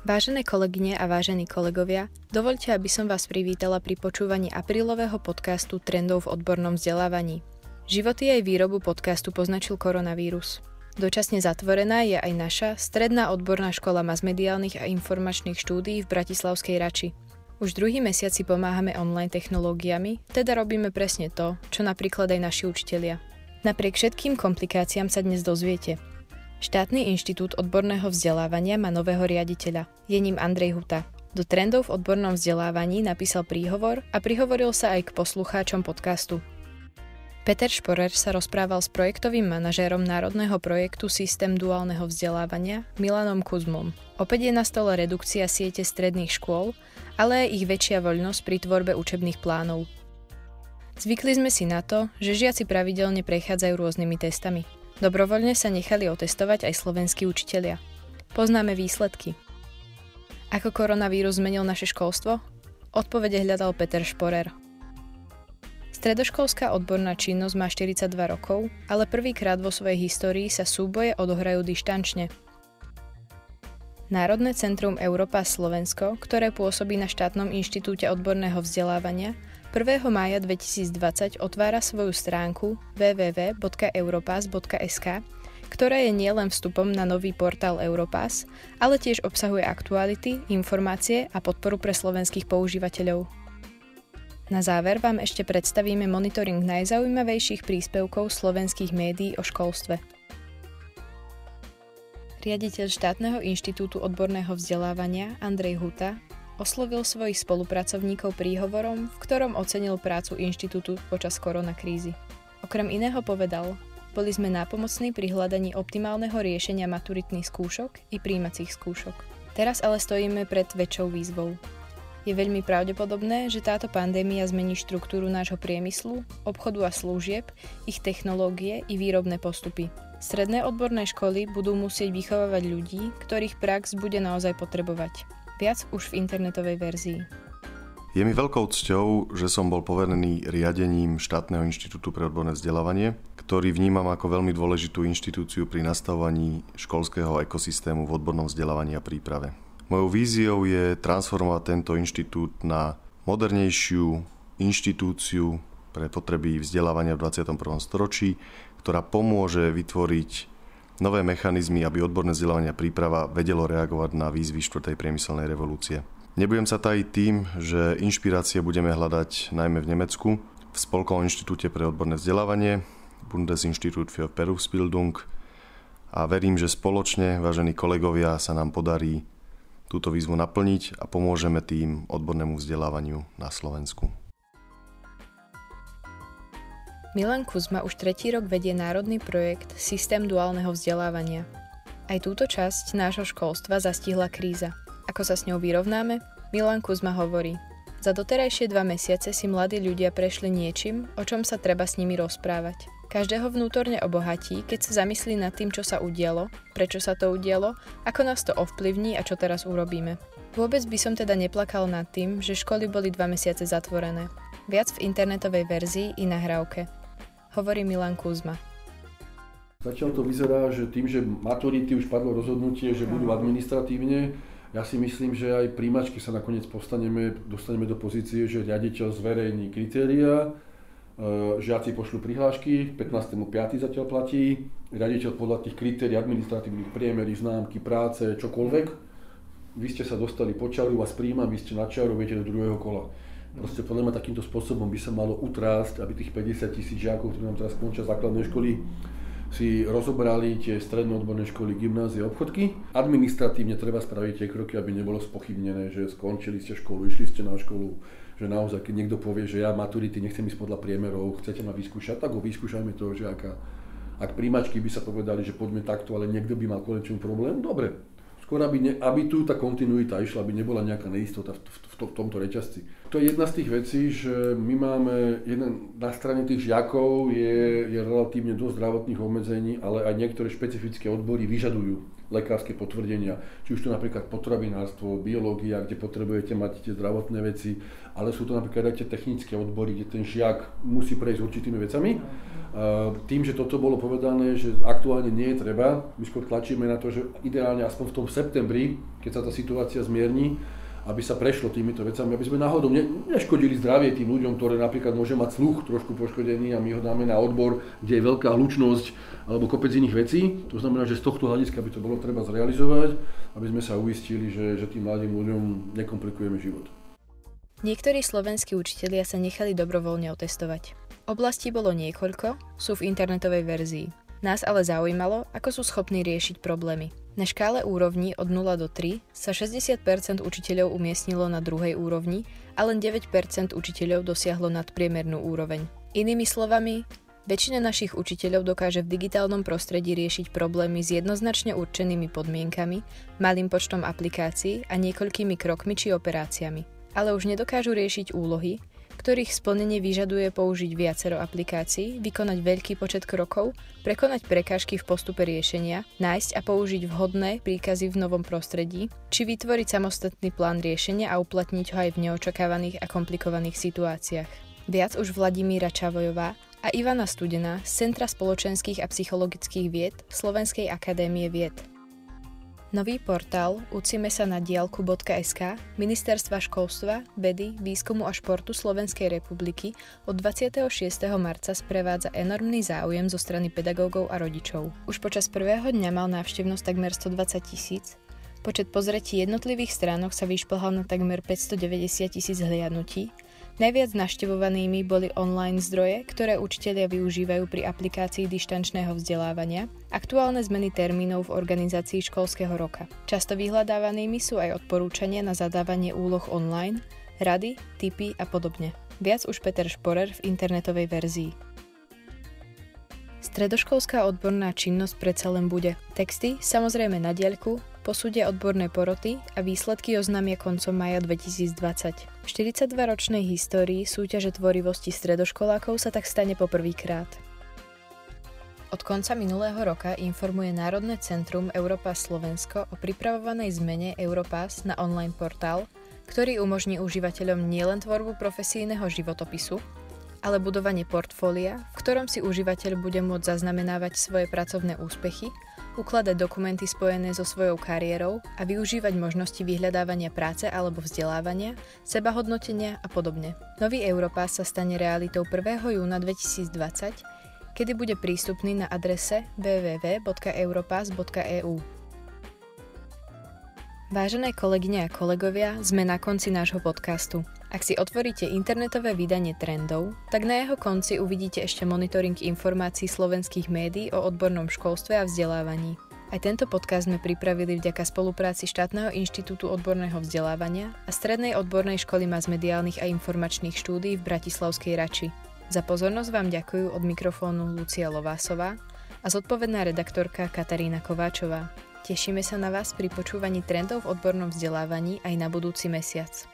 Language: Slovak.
Vážené kolegyne a vážení kolegovia, dovoľte, aby som vás privítala pri počúvaní aprílového podcastu Trendov v odbornom vzdelávaní. Životy aj výrobu podcastu poznačil koronavírus. Dočasne zatvorená je aj naša stredná odborná škola masmediálnych a informačných štúdií v Bratislavskej Rači. Už druhý mesiac si pomáhame online technológiami, teda robíme presne to, čo napríklad aj naši učitelia. Napriek všetkým komplikáciám sa dnes dozviete – Štátny inštitút odborného vzdelávania má nového riaditeľa. Je ním Andrej Huta. Do trendov v odbornom vzdelávaní napísal príhovor a prihovoril sa aj k poslucháčom podcastu. Peter Šporer sa rozprával s projektovým manažérom národného projektu Systém duálneho vzdelávania Milanom Kuzmom. Opäť je na stole redukcia siete stredných škôl, ale aj ich väčšia voľnosť pri tvorbe učebných plánov. Zvykli sme si na to, že žiaci pravidelne prechádzajú rôznymi testami. Dobrovoľne sa nechali otestovať aj slovenskí učitelia. Poznáme výsledky. Ako koronavírus zmenil naše školstvo? Odpovede hľadal Peter Šporer. Stredoškolská odborná činnosť má 42 rokov, ale prvýkrát vo svojej histórii sa súboje odohrajú dištančne. Národné centrum Európa Slovensko, ktoré pôsobí na štátnom inštitúte odborného vzdelávania, 1. mája 2020 otvára svoju stránku www.europass.sk, ktorá je nielen vstupom na nový portál Europass, ale tiež obsahuje aktuality, informácie a podporu pre slovenských používateľov. Na záver vám ešte predstavíme monitoring najzaujímavejších príspevkov slovenských médií o školstve. Riaditeľ štátneho inštitútu odborného vzdelávania Andrej Huta oslovil svojich spolupracovníkov príhovorom, v ktorom ocenil prácu inštitútu počas koronakrízy. Okrem iného povedal, boli sme nápomocní pri hľadaní optimálneho riešenia maturitných skúšok i príjmacích skúšok. Teraz ale stojíme pred väčšou výzvou. Je veľmi pravdepodobné, že táto pandémia zmení štruktúru nášho priemyslu, obchodu a služieb, ich technológie i výrobné postupy. Stredné odborné školy budú musieť vychovávať ľudí, ktorých prax bude naozaj potrebovať. Viac už v internetovej verzii. Je mi veľkou cťou, že som bol poverený riadením štátneho inštitútu pre odborné vzdelávanie, ktorý vnímam ako veľmi dôležitú inštitúciu pri nastavovaní školského ekosystému v odbornom vzdelávaní a príprave. Mojou víziou je transformovať tento inštitút na modernejšiu inštitúciu pre potreby vzdelávania v 21. storočí, ktorá pomôže vytvoriť nové mechanizmy, aby odborné vzdelávanie a príprava vedelo reagovať na výzvy 4. priemyselnej revolúcie. Nebudem sa tajiť tým, že inšpirácie budeme hľadať najmä v Nemecku, v Spolkovom inštitúte pre odborné vzdelávanie, Bundesinstitut für Berufsbildung a verím, že spoločne, vážení kolegovia, sa nám podarí túto výzvu naplniť a pomôžeme tým odbornému vzdelávaniu na Slovensku. Milan Kuzma už tretí rok vedie národný projekt Systém duálneho vzdelávania. Aj túto časť nášho školstva zastihla kríza. Ako sa s ňou vyrovnáme? Milan Kuzma hovorí, za doterajšie dva mesiace si mladí ľudia prešli niečím, o čom sa treba s nimi rozprávať. Každého vnútorne obohatí, keď sa zamyslí nad tým, čo sa udialo, prečo sa to udialo, ako nás to ovplyvní a čo teraz urobíme. Vôbec by som teda neplakal nad tým, že školy boli dva mesiace zatvorené. Viac v internetovej verzii i nahrávke hovorí Milan Kuzma. Zatiaľ to vyzerá, že tým, že maturity už padlo rozhodnutie, že budú administratívne, ja si myslím, že aj príjmačky sa nakoniec postaneme, dostaneme do pozície, že riaditeľ zverejní kritéria, e, žiaci pošlú prihlášky, 15.5. zatiaľ platí, riaditeľ podľa tých kritérií administratívnych priemery, známky, práce, čokoľvek. Vy ste sa dostali po čaru, vás príjma, vy ste na čaru, viete do druhého kola. Proste podľa mňa takýmto spôsobom by sa malo utrásť, aby tých 50 tisíc žiakov, ktorí nám teraz končia základné školy, si rozobrali tie stredné odborné školy, gymnázie, obchodky. Administratívne treba spraviť tie kroky, aby nebolo spochybnené, že skončili ste školu, išli ste na školu, že naozaj, keď niekto povie, že ja maturity nechcem ísť podľa priemerov, chcete ma vyskúšať, tak ho vyskúšajme toho žiaka. Ak príjmačky by sa povedali, že poďme takto, ale niekto by mal konečný problém, dobre, skôr aby, ne, aby tu tá kontinuita išla, aby nebola nejaká neistota v, v, v tomto reťazci. To je jedna z tých vecí, že my máme, jeden, na strane tých žiakov je, je relatívne dosť zdravotných obmedzení, ale aj niektoré špecifické odbory vyžadujú lekárske potvrdenia, či už to napríklad potravinárstvo, biológia, kde potrebujete mať tie zdravotné veci, ale sú to napríklad aj tie technické odbory, kde ten žiak musí prejsť určitými vecami. Tým, že toto bolo povedané, že aktuálne nie je treba, my skôr tlačíme na to, že ideálne aspoň v tom septembri, keď sa tá situácia zmierni, aby sa prešlo týmito vecami, aby sme náhodou ne, neškodili zdravie tým ľuďom, ktoré napríklad môže mať sluch trošku poškodený a my ho dáme na odbor, kde je veľká hlučnosť alebo kopec iných vecí. To znamená, že z tohto hľadiska by to bolo treba zrealizovať, aby sme sa uistili, že, že tým mladým ľuďom nekomplikujeme život. Niektorí slovenskí učitelia sa nechali dobrovoľne otestovať. Oblastí bolo niekoľko, sú v internetovej verzii. Nás ale zaujímalo, ako sú schopní riešiť problémy. Na škále úrovní od 0 do 3 sa 60% učiteľov umiestnilo na druhej úrovni a len 9% učiteľov dosiahlo nadpriemernú úroveň. Inými slovami, väčšina našich učiteľov dokáže v digitálnom prostredí riešiť problémy s jednoznačne určenými podmienkami, malým počtom aplikácií a niekoľkými krokmi či operáciami. Ale už nedokážu riešiť úlohy, ktorých splnenie vyžaduje použiť viacero aplikácií, vykonať veľký počet krokov, prekonať prekážky v postupe riešenia, nájsť a použiť vhodné príkazy v novom prostredí, či vytvoriť samostatný plán riešenia a uplatniť ho aj v neočakávaných a komplikovaných situáciách. Viac už Vladimíra Čavojová a Ivana Studená z Centra spoločenských a psychologických vied Slovenskej akadémie vied. Nový portál Ucime sa na dialku.sk Ministerstva školstva, vedy, výskumu a športu Slovenskej republiky od 26. marca sprevádza enormný záujem zo strany pedagógov a rodičov. Už počas prvého dňa mal návštevnosť takmer 120 tisíc, počet pozretí jednotlivých stránok sa vyšplhal na takmer 590 tisíc hliadnutí Najviac naštevovanými boli online zdroje, ktoré učitelia využívajú pri aplikácii dištančného vzdelávania, aktuálne zmeny termínov v organizácii školského roka. Často vyhľadávanými sú aj odporúčania na zadávanie úloh online, rady, typy a podobne. Viac už Peter Šporer v internetovej verzii. Stredoškolská odborná činnosť predsa len bude. Texty, samozrejme na diaľku, posúdia odborné poroty a výsledky oznámia koncom maja 2020. V 42-ročnej histórii súťaže tvorivosti stredoškolákov sa tak stane poprvýkrát. Od konca minulého roka informuje Národné centrum Europass Slovensko o pripravovanej zmene Europass na online portál, ktorý umožní užívateľom nielen tvorbu profesijného životopisu, ale budovanie portfólia, v ktorom si užívateľ bude môcť zaznamenávať svoje pracovné úspechy ukladať dokumenty spojené so svojou kariérou a využívať možnosti vyhľadávania práce alebo vzdelávania, sebahodnotenia a podobne. Nový Europass sa stane realitou 1. júna 2020, kedy bude prístupný na adrese www.europass.eu. Vážené kolegyne a kolegovia, sme na konci nášho podcastu. Ak si otvoríte internetové vydanie trendov, tak na jeho konci uvidíte ešte monitoring informácií slovenských médií o odbornom školstve a vzdelávaní. Aj tento podcast sme pripravili vďaka spolupráci Štátneho inštitútu odborného vzdelávania a Strednej odbornej školy masmediálnych a informačných štúdií v Bratislavskej Rači. Za pozornosť vám ďakujú od mikrofónu Lucia Lovásová a zodpovedná redaktorka Katarína Kováčová. Tešíme sa na vás pri počúvaní trendov v odbornom vzdelávaní aj na budúci mesiac.